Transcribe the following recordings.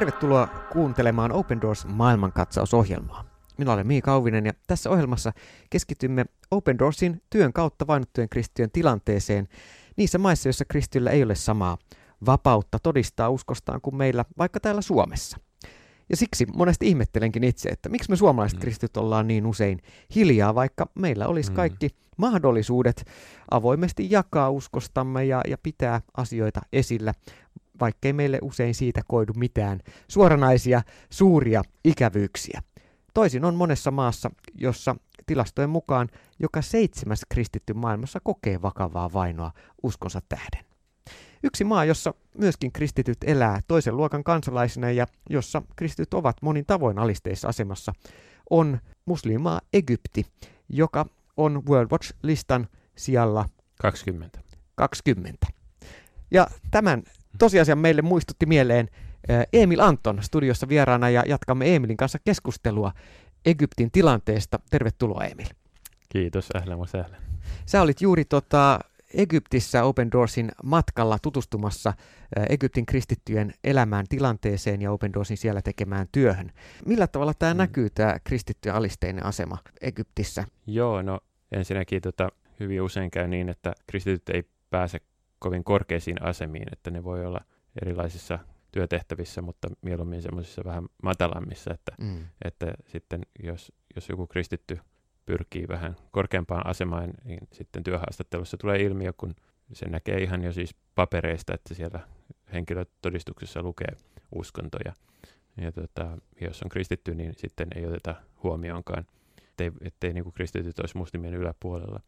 Tervetuloa kuuntelemaan Open Doors maailmankatsausohjelmaa. Minä olen Miika Auvinen ja tässä ohjelmassa keskitymme Open Doorsin työn kautta vainottujen kristittyjen tilanteeseen niissä maissa, joissa kristillä ei ole samaa vapautta todistaa uskostaan kuin meillä vaikka täällä Suomessa. Ja siksi monesti ihmettelenkin itse, että miksi me suomalaiset mm. kristityt ollaan niin usein hiljaa, vaikka meillä olisi mm. kaikki mahdollisuudet avoimesti jakaa uskostamme ja, ja pitää asioita esillä, vaikkei meille usein siitä koidu mitään suoranaisia suuria ikävyyksiä. Toisin on monessa maassa, jossa tilastojen mukaan joka seitsemäs kristitty maailmassa kokee vakavaa vainoa uskonsa tähden. Yksi maa, jossa myöskin kristityt elää toisen luokan kansalaisina ja jossa kristityt ovat monin tavoin alisteissa asemassa, on muslimaa Egypti, joka on World Watch-listan sijalla 20. 20. Ja tämän tosiasian meille muistutti mieleen Emil Anton studiossa vieraana ja jatkamme Emilin kanssa keskustelua Egyptin tilanteesta. Tervetuloa Emil. Kiitos, ählän wa Sä olit juuri tota, Egyptissä Open Doorsin matkalla tutustumassa Egyptin kristittyjen elämään tilanteeseen ja Open Doorsin siellä tekemään työhön. Millä tavalla tämä mm. näkyy, tämä kristittyjen alisteinen asema Egyptissä? Joo, no ensinnäkin tota, hyvin usein käy niin, että kristityt ei pääse kovin korkeisiin asemiin, että ne voi olla erilaisissa työtehtävissä, mutta mieluummin semmoisissa vähän matalammissa, että, mm. että sitten jos, jos joku kristitty pyrkii vähän korkeampaan asemaan, niin sitten työhaastattelussa tulee ilmiö, kun se näkee ihan jo siis papereista, että siellä henkilötodistuksessa lukee uskontoja. Ja tota, jos on kristitty, niin sitten ei oteta huomioonkaan, ettei, ettei niin kuin kristityt olisi muslimien yläpuolella.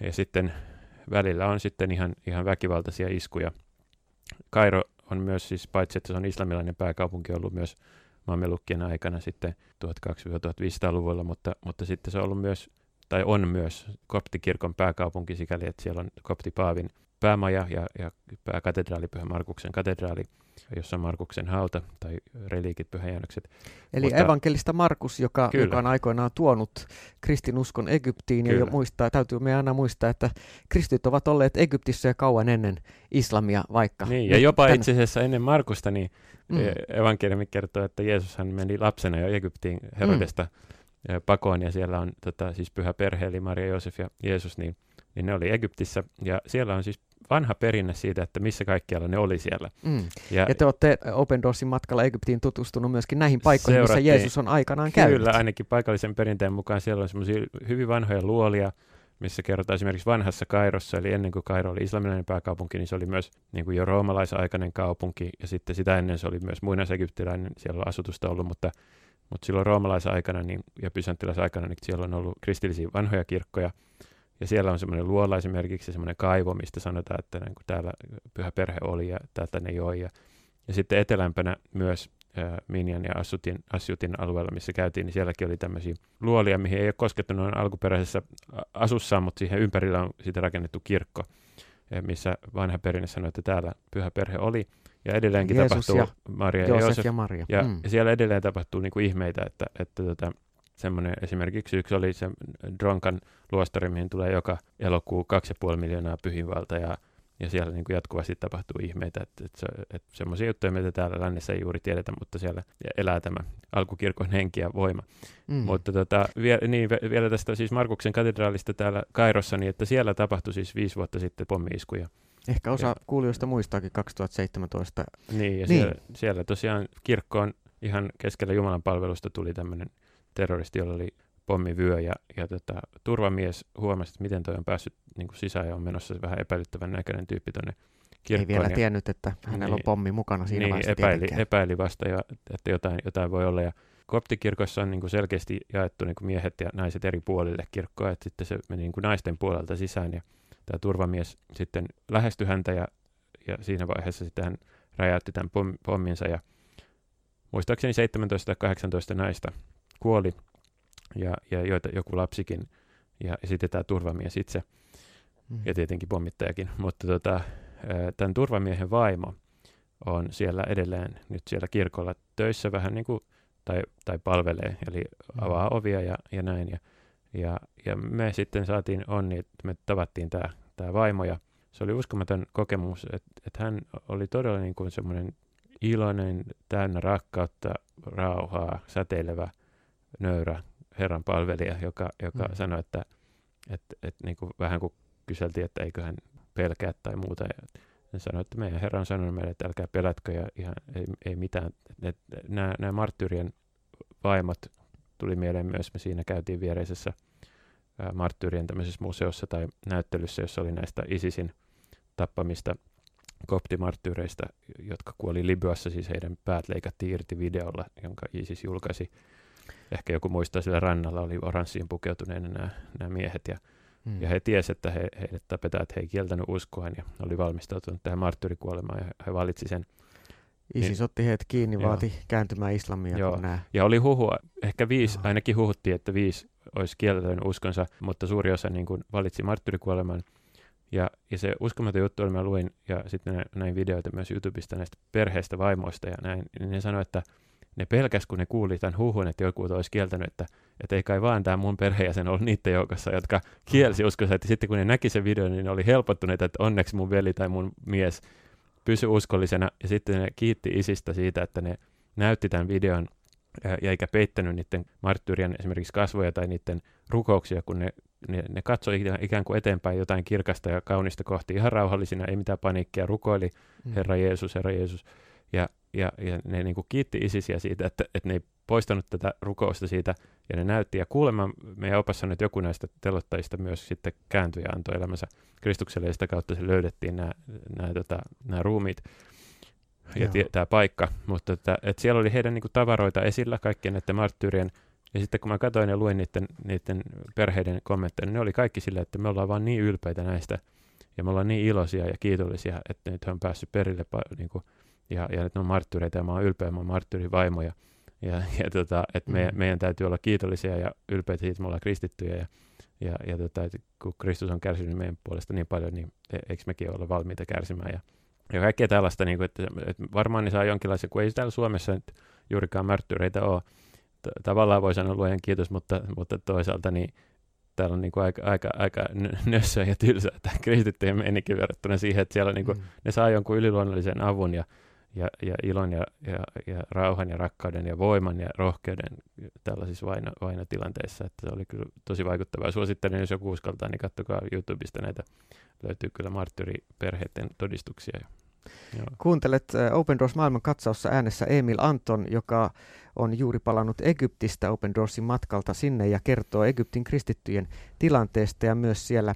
Ja sitten välillä on sitten ihan, ihan väkivaltaisia iskuja. Kairo on myös siis, paitsi että se on islamilainen pääkaupunki, ollut myös maamelukkien aikana sitten 1200-1500-luvulla, mutta, mutta sitten se on ollut myös, tai on myös koptikirkon pääkaupunki sikäli, että siellä on koptipaavin päämaja ja, ja pääkatedraali, Pyhä Markuksen katedraali, jossa on Markuksen hauta tai reliikit, pyhäjäännökset. Eli Mutta, evankelista Markus, joka, joka on aikoinaan tuonut kristinuskon Egyptiin, kyllä. ja jo muistaa, täytyy me aina muistaa, että kristit ovat olleet Egyptissä jo kauan ennen islamia vaikka. Niin, ja jopa tän... itse asiassa ennen Markusta, niin mm. evankeliumi kertoo, että Jeesushan meni lapsena jo Egyptiin Herodesta mm. pakoon, ja siellä on tota, siis pyhä perhe, eli Maria, Joosef ja Jeesus, niin, niin ne oli Egyptissä, ja siellä on siis vanha perinne siitä, että missä kaikkialla ne oli siellä. Mm. Ja, ja te olette Open Doorsin matkalla Egyptiin tutustunut myöskin näihin paikkoihin, missä Jeesus on aikanaan Kyllä, käynyt. Kyllä, ainakin paikallisen perinteen mukaan siellä on semmoisia hyvin vanhoja luolia, missä kerrotaan esimerkiksi vanhassa Kairossa, eli ennen kuin Kairo oli islamilainen pääkaupunki, niin se oli myös niin kuin jo roomalaisaikainen kaupunki, ja sitten sitä ennen se oli myös muinaisegyptiläinen, siellä on asutusta ollut, mutta, mutta silloin roomalaisaikana niin, ja pysanttilaisaikana niin siellä on ollut kristillisiä vanhoja kirkkoja, ja siellä on semmoinen luola esimerkiksi semmoinen kaivo, mistä sanotaan, että niin kuin täällä pyhä perhe oli ja täältä ne joi. Ja, ja sitten etelämpänä myös äh, Minjan ja Assutin, Assutin alueella, missä käytiin, niin sielläkin oli tämmöisiä luolia, mihin ei ole koskettu noin alkuperäisessä asussaan, mutta siihen ympärillä on sitten rakennettu kirkko, missä vanha perinne sanoi, että täällä pyhä perhe oli. Ja edelleenkin Jeesus tapahtuu ja Maria ja Joosef. ja Maria. Ja, mm. siellä edelleen tapahtuu niin kuin ihmeitä, että, että tota, semmoinen esimerkiksi yksi oli se Dronkan luostari, mihin tulee joka elokuu 2,5 miljoonaa pyhinvalta ja, ja siellä niin kuin jatkuvasti tapahtuu ihmeitä, että, että, se, että semmoisia juttuja, mitä täällä lännessä ei juuri tiedetä, mutta siellä elää tämä alkukirkon henki ja voima. Mm. Mutta tota, vie, niin, vielä tästä siis Markuksen katedraalista täällä Kairossa, niin että siellä tapahtui siis viisi vuotta sitten pommiiskuja. Ehkä osa ja, kuulijoista muistaakin 2017. Niin, ja niin. Siellä, siellä tosiaan kirkkoon ihan keskellä Jumalan palvelusta tuli tämmöinen terroristi, jolla oli pommivyö ja, ja tota, turvamies huomasi, että miten toi on päässyt niin kuin sisään ja on menossa vähän epäilyttävän näköinen tyyppi tuonne kirkkoon. Ei vielä ja, tiennyt, että hänellä niin, on pommi mukana siinä niin, epäili, epäili vasta, ja, että jotain, jotain voi olla. Ja koptikirkossa on niin kuin selkeästi jaettu niin kuin miehet ja naiset eri puolille kirkkoa, että sitten se meni niin kuin naisten puolelta sisään ja tämä turvamies sitten lähestyi häntä ja, ja siinä vaiheessa sitten hän räjäytti tämän pom, pomminsa ja muistaakseni 17 tai 18 naista kuoli ja, ja joita, joku lapsikin ja, ja sitten tämä turvamies itse mm. ja tietenkin pommittajakin. Mutta tota, tämän turvamiehen vaimo on siellä edelleen nyt siellä kirkolla töissä vähän niin kuin, tai, tai palvelee, eli mm. avaa ovia ja, ja näin. Ja, ja, ja me sitten saatiin onni, että me tavattiin tämä, tämä vaimo ja se oli uskomaton kokemus, että, että hän oli todella niin kuin semmoinen iloinen, täynnä rakkautta, rauhaa, säteilevä, nöyrä Herran palvelija, joka, joka mm. sanoi, että, että, että niin kuin vähän kuin kyseltiin, että eikö hän pelkää tai muuta. Ja hän sanoi, että meidän Herra on sanonut meille, että älkää pelätkö ja ihan ei, ei mitään. Että nämä, nämä marttyyrien vaimot tuli mieleen myös, me siinä käytiin viereisessä marttyyrien tämmöisessä museossa tai näyttelyssä, jossa oli näistä ISISin tappamista koptimarttyyreistä, jotka kuoli Libyassa, siis heidän päät leikattiin irti videolla, jonka ISIS julkaisi. Ehkä joku muistaa, sillä rannalla oli oranssiin pukeutuneena nämä, nämä miehet, ja, hmm. ja he tiesivät, että he, heidät tapetaan, että he ei kieltänyt uskoaan, ja oli valmistautunut tähän marttyyrikuolemaan, ja he valitsi sen. ISIS niin, otti heidät kiinni, joo. vaati kääntymään islamia. Joo. Nämä. Ja oli huhua, ehkä viisi, joo. ainakin huhuttiin, että viisi olisi kieltänyt uskonsa, mutta suuri osa niin kuin valitsi marttyyrikuoleman. Ja, ja se uskomaton juttu oli, mä luin, ja sitten näin videoita myös YouTubesta näistä perheistä, vaimoista ja näin, niin ne sanoi, että ne pelkäs, kun ne kuuli tämän huhun, että joku olisi kieltänyt, että, että ei kai vaan tämä mun perheenjäsen ollut niiden joukossa, jotka kielsi uskonsa, että sitten kun ne näki sen videon, niin ne oli helpottuneita, että onneksi mun veli tai mun mies pysyi uskollisena, ja sitten ne kiitti isistä siitä, että ne näytti tämän videon ja eikä peittänyt niiden marttyyrien esimerkiksi kasvoja tai niiden rukouksia, kun ne, ne, ne katsoi ikään kuin eteenpäin jotain kirkasta ja kaunista kohti ihan rauhallisina, ei mitään paniikkia, rukoili mm. Herra Jeesus, Herra Jeesus. Ja, ja, ja ne niin kuin kiitti isisiä siitä, että, että ne ei poistanut tätä rukousta siitä, ja ne näytti. Ja kuulemma meidän opassa nyt joku näistä telottajista myös sitten kääntyi ja antoi elämänsä Kristukselle, ja sitä kautta se löydettiin nämä, nämä, tota, nämä ruumiit ja tämä paikka, mutta että, että siellä oli heidän niin kuin, tavaroita esillä, kaikkien näiden marttyyrien, ja sitten kun mä katsoin ja luin niiden, niiden perheiden kommentteja, niin ne oli kaikki sille, että me ollaan vaan niin ylpeitä näistä, ja me ollaan niin iloisia ja kiitollisia, että nyt on päässyt perille, niin kuin, ja, ja että ne on marttyyreitä, ja mä oon ylpeä, mä oon marttyyrivaimoja, ja, ja tota, että me, mm. meidän täytyy olla kiitollisia ja ylpeitä siitä, että me ollaan kristittyjä, ja, ja, ja tota, että kun Kristus on kärsinyt meidän puolesta niin paljon, niin e, eikö mekin olla valmiita kärsimään, ja ja kaikkea tällaista, niin kuin, että, että varmaan ne saa jonkinlaisen, kun ei täällä Suomessa nyt juurikaan märttyreitä ole. Tavallaan voi sanoa luojan kiitos, mutta, mutta toisaalta niin täällä on niin kuin aika, aika, aika nössöä ja tylsää tämä kristittyjen meininki verrattuna siihen, että siellä niin kuin, mm. ne saa jonkun yliluonnollisen avun ja, ja, ja ilon ja, ja, ja rauhan ja rakkauden ja voiman ja rohkeuden tällaisissa vaino, vainotilanteissa. Että se oli kyllä tosi vaikuttavaa. Suosittelen, jos joku uskaltaa, niin katsokaa YouTubesta näitä. Löytyy kyllä marttyyriperheiden todistuksia. Joo. Kuuntelet Open Doors maailman katsaussa äänessä Emil Anton, joka on juuri palannut Egyptistä Open Doorsin matkalta sinne ja kertoo Egyptin kristittyjen tilanteesta ja myös siellä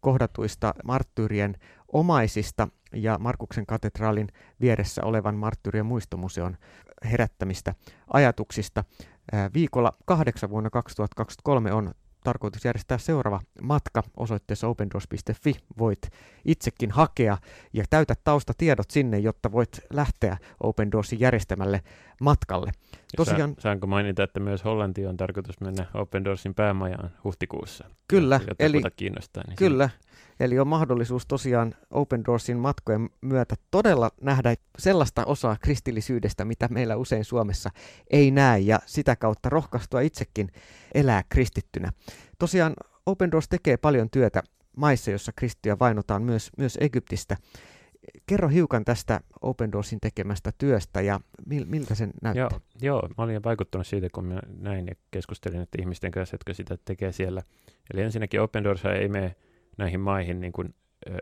kohdatuista marttyyrien omaisista ja Markuksen katedraalin vieressä olevan marttyyrien muistomuseon herättämistä ajatuksista. Viikolla kahdeksan vuonna 2023 on tarkoitus järjestää seuraava matka osoitteessa opendoors.fi. Voit itsekin hakea ja täytä taustatiedot sinne, jotta voit lähteä Open Doorsin järjestämälle matkalle. Tosiaan, Sa- saanko mainita, että myös Hollanti on tarkoitus mennä Open Doorsin päämajaan huhtikuussa? Kyllä. Eli, kiinnostaa. Niin kyllä. Eli on mahdollisuus tosiaan Open Doorsin matkojen myötä todella nähdä sellaista osaa kristillisyydestä, mitä meillä usein Suomessa ei näe, ja sitä kautta rohkaistua itsekin elää kristittynä. Tosiaan Open Doors tekee paljon työtä maissa, jossa kristittyjä vainotaan myös, myös Egyptistä. Kerro hiukan tästä Open Doorsin tekemästä työstä ja mil, miltä sen näyttää? Joo, joo, mä olin vaikuttunut siitä, kun mä näin ja keskustelin että ihmisten kanssa, jotka sitä tekee siellä. Eli ensinnäkin Open Doors ei mene näihin maihin niin kuin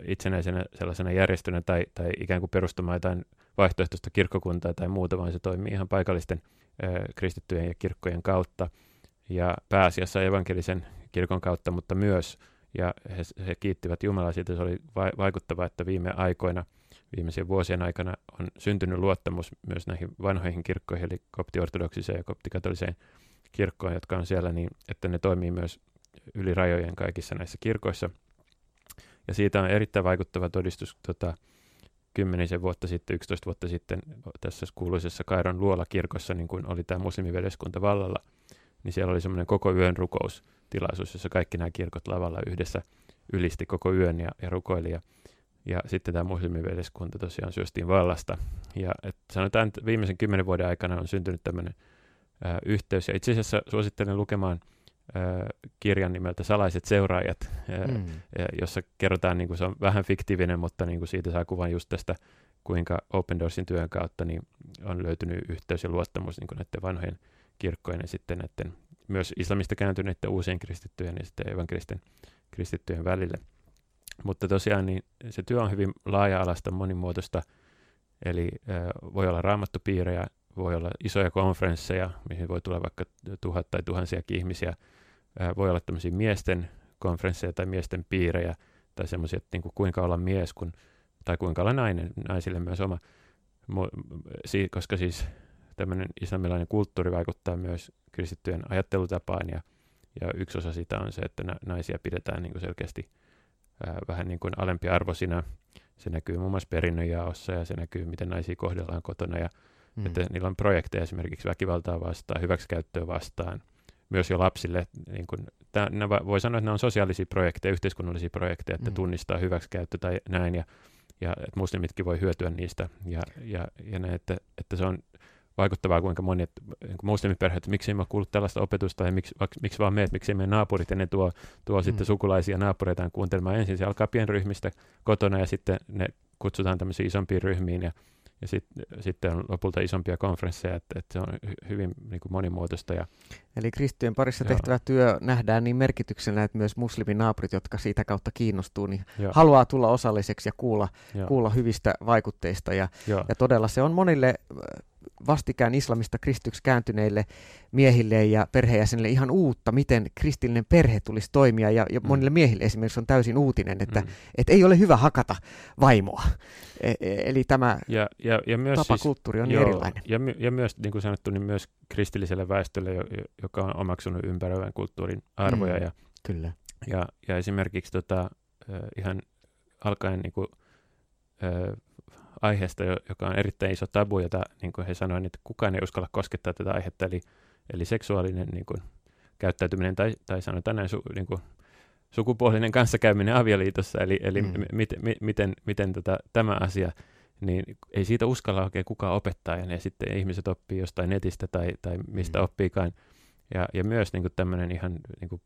itsenäisenä sellaisena järjestönä tai, tai ikään kuin perustamaan jotain vaihtoehtoista kirkkokuntaa tai muuta, vaan se toimii ihan paikallisten kristittyjen ja kirkkojen kautta ja pääasiassa evankelisen kirkon kautta, mutta myös, ja he, he kiittivät Jumalaa siitä, se oli va- vaikuttava, että viime aikoina, viimeisien vuosien aikana on syntynyt luottamus myös näihin vanhoihin kirkkoihin, eli koptiortodoksiseen ja koptikatoliseen kirkkoon, jotka on siellä, niin että ne toimii myös yli rajojen kaikissa näissä kirkoissa – ja siitä on erittäin vaikuttava todistus tota, kymmenisen vuotta sitten, 11 vuotta sitten tässä kuuluisessa Kairon luolakirkossa, niin kuin oli tämä muslimiveljeskunta vallalla, niin siellä oli semmoinen koko yön rukoustilaisuus, jossa kaikki nämä kirkot lavalla yhdessä ylisti koko yön ja, ja rukoili. Ja, ja sitten tämä muslimiveljeskunta tosiaan syöstiin vallasta. Ja et sanotaan, että viimeisen kymmenen vuoden aikana on syntynyt tämmöinen yhteys. Ja itse asiassa suosittelen lukemaan – kirjan nimeltä Salaiset seuraajat, mm. jossa kerrotaan, niin kuin se on vähän fiktiivinen, mutta niin kuin siitä saa kuvan just tästä kuinka Open Doorsin työn kautta niin on löytynyt yhteys ja luottamus niin näiden vanhojen kirkkojen ja sitten näiden myös islamista kääntyneiden uusien kristittyjen ja sitten evankelisten kristittyjen välille. Mutta tosiaan niin se työ on hyvin laaja-alaista, monimuotoista, eli äh, voi olla raamattupiirejä, voi olla isoja konferensseja, mihin voi tulla vaikka tuhat tai tuhansiakin ihmisiä, voi olla tämmöisiä miesten konferensseja tai miesten piirejä, tai semmoisia, että niin kuin kuinka olla mies, kun, tai kuinka olla nainen, naisille myös oma, koska siis tämmöinen islamilainen kulttuuri vaikuttaa myös kristittyjen ajattelutapaan, ja, ja yksi osa sitä on se, että naisia pidetään niin kuin selkeästi vähän niin kuin alempiarvoisina. Se näkyy muun muassa perinnönjaossa, ja se näkyy, miten naisia kohdellaan kotona, ja mm. että niillä on projekteja esimerkiksi väkivaltaa vastaan, hyväksikäyttöä vastaan, myös jo lapsille. Niin kuin, tämä, voi sanoa, että nämä on sosiaalisia projekteja, yhteiskunnallisia projekteja, että mm. tunnistaa hyväksikäyttö tai näin, ja, ja että muslimitkin voi hyötyä niistä, ja, ja, ja näin, että, että se on vaikuttavaa, kuinka monet niin muslimiperheet, miksi ei mä kuullut tällaista opetusta, ja miksi, miksi vaan meet, miksi ei meidän naapurit, ja ne tuo, tuo mm. sitten sukulaisia naapureitaan kuuntelemaan. Ensin se alkaa pienryhmistä kotona, ja sitten ne kutsutaan tämmöisiin isompiin ryhmiin, ja ja sit, sitten on lopulta isompia konferensseja, että, että se on hyvin niin kuin monimuotoista. Ja, Eli kristittyjen parissa joo. tehtävä työ nähdään niin merkityksenä, että myös musliminaapurit, jotka siitä kautta kiinnostuu, niin joo. haluaa tulla osalliseksi ja kuulla, kuulla hyvistä vaikutteista. Ja, ja todella se on monille vastikään islamista kristyksi kääntyneille miehille ja perheenjäsenille ihan uutta, miten kristillinen perhe tulisi toimia. Ja, ja mm. monille miehille esimerkiksi on täysin uutinen, että mm. et ei ole hyvä hakata vaimoa. E, e, eli tämä ja, ja, ja myös tapakulttuuri siis, on joo, erilainen. Ja, ja myös, niin kuin sanottu, niin myös kristilliselle väestölle, joka on omaksunut ympäröivän kulttuurin arvoja. Mm. Ja, Kyllä. Ja, ja esimerkiksi tota, ihan alkaen niin kuin, aiheesta, joka on erittäin iso tabu, jota niin kuin he sanoivat, että kukaan ei uskalla koskettaa tätä aihetta, eli, eli seksuaalinen niin kuin, käyttäytyminen tai, tai sanotaan näin su, niin kuin, sukupuolinen kanssakäyminen avioliitossa, eli, eli mm. mit, mi, miten, miten tota, tämä asia, niin ei siitä uskalla oikein kukaan opettaa, ja sitten ihmiset oppii jostain netistä tai, tai mistä mm. oppiikaan. Ja, ja myös niin kuin tämmöinen ihan niin kuin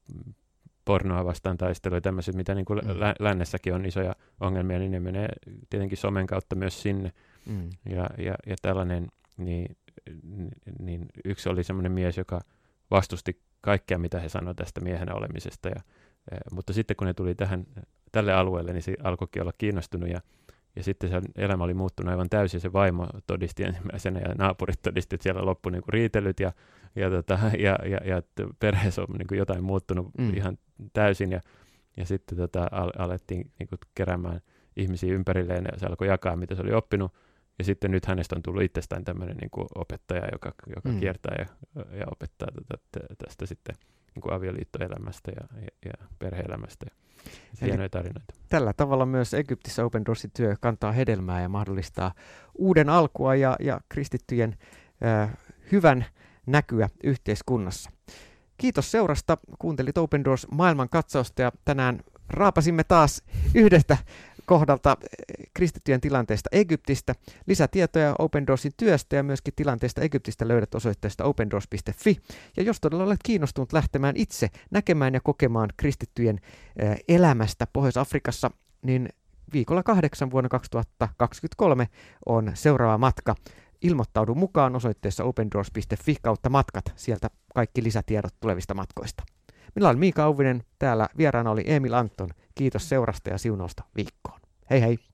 pornoa vastaan taistelu ja tämmöiset, mitä niin kuin mm. lä- lännessäkin on isoja ongelmia, niin ne menee tietenkin somen kautta myös sinne. Mm. Ja, ja, ja tällainen, niin, niin yksi oli semmoinen mies, joka vastusti kaikkea, mitä he sanoivat tästä miehenä olemisesta. Ja, ja, mutta sitten kun ne tuli tähän, tälle alueelle, niin se alkoikin olla kiinnostunut ja ja sitten se elämä oli muuttunut aivan täysin. Se vaimo todisti ensimmäisenä ja naapurit todisti, että siellä loppui niin riitelyt ja, ja, tota, ja, ja, ja perheessä on niin kuin jotain muuttunut mm. ihan täysin. Ja, ja sitten tota, al- alettiin niin kuin keräämään ihmisiä ympärilleen ja se alkoi jakaa, mitä se oli oppinut. Ja sitten nyt hänestä on tullut itsestään tämmöinen niin kuin opettaja, joka, joka mm. kiertää ja, ja opettaa tätä, tästä sitten niin kuin avioliittoelämästä ja, ja, ja perheelämästä. Ja hienoja tarinoita. Tällä tavalla myös Egyptissä Open Doorsin työ kantaa hedelmää ja mahdollistaa uuden alkua ja, ja kristittyjen äh, hyvän näkyä yhteiskunnassa. Kiitos seurasta. Kuuntelit Open Doors maailman katsausta ja tänään raapasimme taas yhdestä kohdalta eh, kristittyjen tilanteesta Egyptistä. Lisätietoja Open Doorsin työstä ja myöskin tilanteesta Egyptistä löydät osoitteesta opendoors.fi. Ja jos todella olet kiinnostunut lähtemään itse näkemään ja kokemaan kristittyjen eh, elämästä Pohjois-Afrikassa, niin viikolla kahdeksan vuonna 2023 on seuraava matka. Ilmoittaudu mukaan osoitteessa opendoors.fi kautta matkat. Sieltä kaikki lisätiedot tulevista matkoista. Minä olen Miika Auvinen, täällä vieraana oli Emil Anton. Kiitos seurasta ja siunausta viikkoon. Hei hei!